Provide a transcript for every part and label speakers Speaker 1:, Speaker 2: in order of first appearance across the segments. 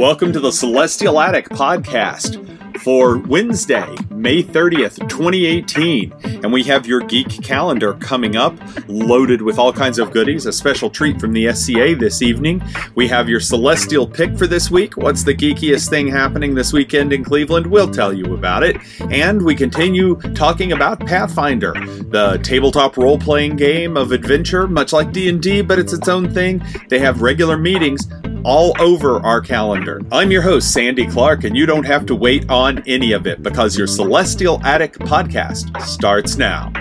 Speaker 1: Welcome to the Celestial Attic podcast for Wednesday, May 30th, 2018. And we have your geek calendar coming up, loaded with all kinds of goodies. A special treat from the SCA this evening. We have your celestial pick for this week. What's the geekiest thing happening this weekend in Cleveland? We'll tell you about it. And we continue talking about Pathfinder, the tabletop role-playing game of adventure, much like D&D, but it's its own thing. They have regular meetings all over our calendar. I'm your host, Sandy Clark, and you don't have to wait on any of it because your Celestial Attic podcast starts now.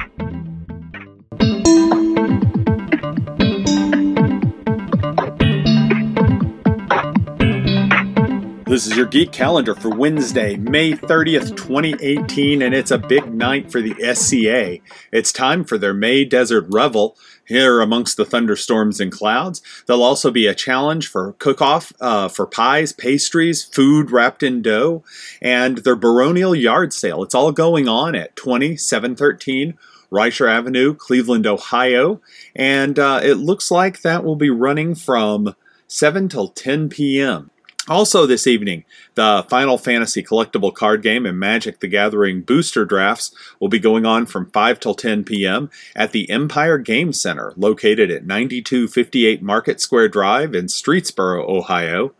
Speaker 1: This is your geek calendar for Wednesday, May 30th, 2018, and it's a big night for the SCA. It's time for their May Desert Revel here amongst the thunderstorms and clouds. There'll also be a challenge for cook off uh, for pies, pastries, food wrapped in dough, and their baronial yard sale. It's all going on at 2713 Reicher Avenue, Cleveland, Ohio, and uh, it looks like that will be running from 7 till 10 p.m. Also, this evening, the Final Fantasy collectible card game and Magic the Gathering booster drafts will be going on from 5 till 10 p.m. at the Empire Game Center, located at 9258 Market Square Drive in Streetsboro, Ohio.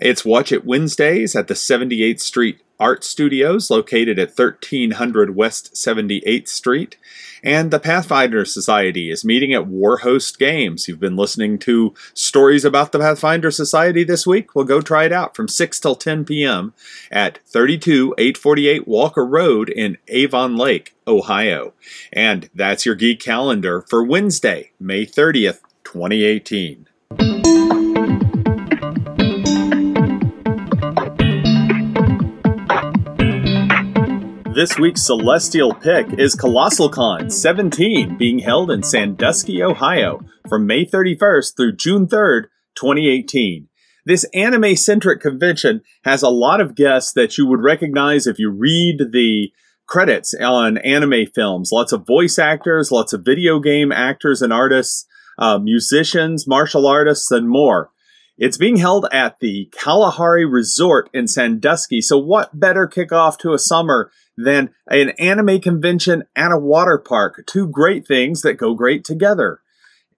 Speaker 1: It's Watch It Wednesdays at the 78th Street Art Studios, located at 1300 West 78th Street. And the Pathfinder Society is meeting at Warhost Games. You've been listening to stories about the Pathfinder Society this week? Well, go try it out from 6 till 10 p.m. at 32848 Walker Road in Avon Lake, Ohio. And that's your geek calendar for Wednesday, May 30th, 2018. This week's celestial pick is Colossal Con 17, being held in Sandusky, Ohio, from May 31st through June 3rd, 2018. This anime centric convention has a lot of guests that you would recognize if you read the credits on anime films. Lots of voice actors, lots of video game actors and artists, uh, musicians, martial artists, and more. It's being held at the Kalahari Resort in Sandusky. So what better kickoff to a summer than an anime convention and a water park? Two great things that go great together.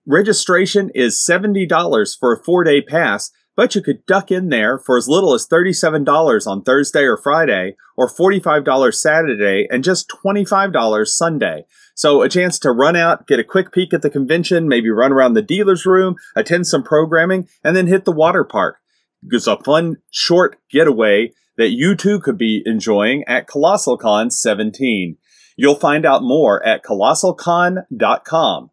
Speaker 1: Registration is $70 for a four day pass, but you could duck in there for as little as $37 on Thursday or Friday, or $45 Saturday, and just $25 Sunday. So a chance to run out, get a quick peek at the convention, maybe run around the dealer's room, attend some programming, and then hit the water park. It's a fun, short getaway that you too could be enjoying at ColossalCon 17. You'll find out more at colossalcon.com.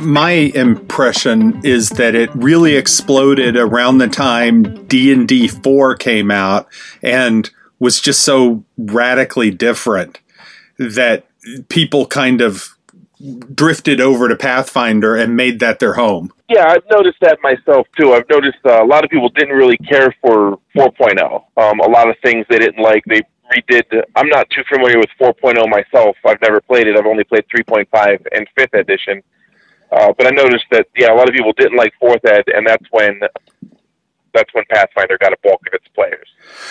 Speaker 1: my impression is that it really exploded around the time D&D 4 came out and was just so radically different that people kind of drifted over to Pathfinder and made that their home.
Speaker 2: Yeah, I've noticed that myself too. I've noticed uh, a lot of people didn't really care for 4.0. Um, a lot of things they didn't like. They redid. I'm not too familiar with 4.0 myself. I've never played it. I've only played 3.5 and 5th edition. Uh, but I noticed that yeah, a lot of people didn't like fourth ed, and that's when that's when Pathfinder got a bulk of its players.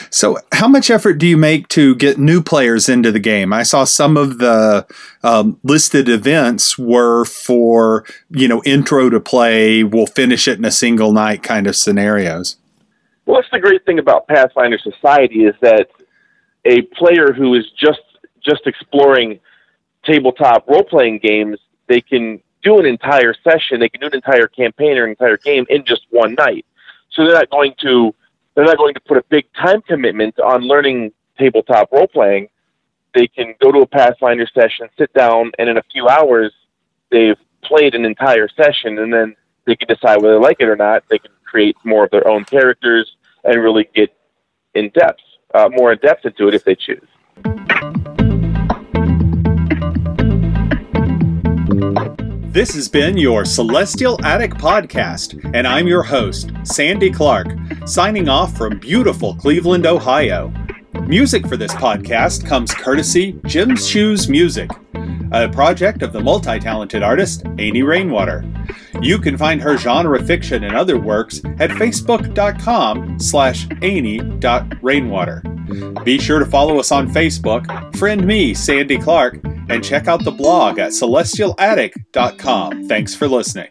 Speaker 1: So, how much effort do you make to get new players into the game? I saw some of the um, listed events were for you know intro to play. We'll finish it in a single night kind of scenarios.
Speaker 2: Well, that's the great thing about Pathfinder Society is that a player who is just just exploring tabletop role playing games, they can do an entire session, they can do an entire campaign or an entire game in just one night. So they're not going to they're not going to put a big time commitment on learning tabletop role playing. They can go to a Pathfinder session, sit down, and in a few hours they've played an entire session, and then they can decide whether they like it or not. They can create more of their own characters and really get in depth, uh, more in depth into it if they choose.
Speaker 1: This has been your Celestial Attic Podcast, and I'm your host, Sandy Clark, signing off from beautiful Cleveland, Ohio. Music for this podcast comes courtesy Jim's Shoes Music. a project of the multi-talented artist Amy Rainwater. You can find her genre fiction and other works at facebook.com slash amy.rainwater. Be sure to follow us on Facebook, friend me, Sandy Clark, and check out the blog at celestialattic.com. Thanks for listening.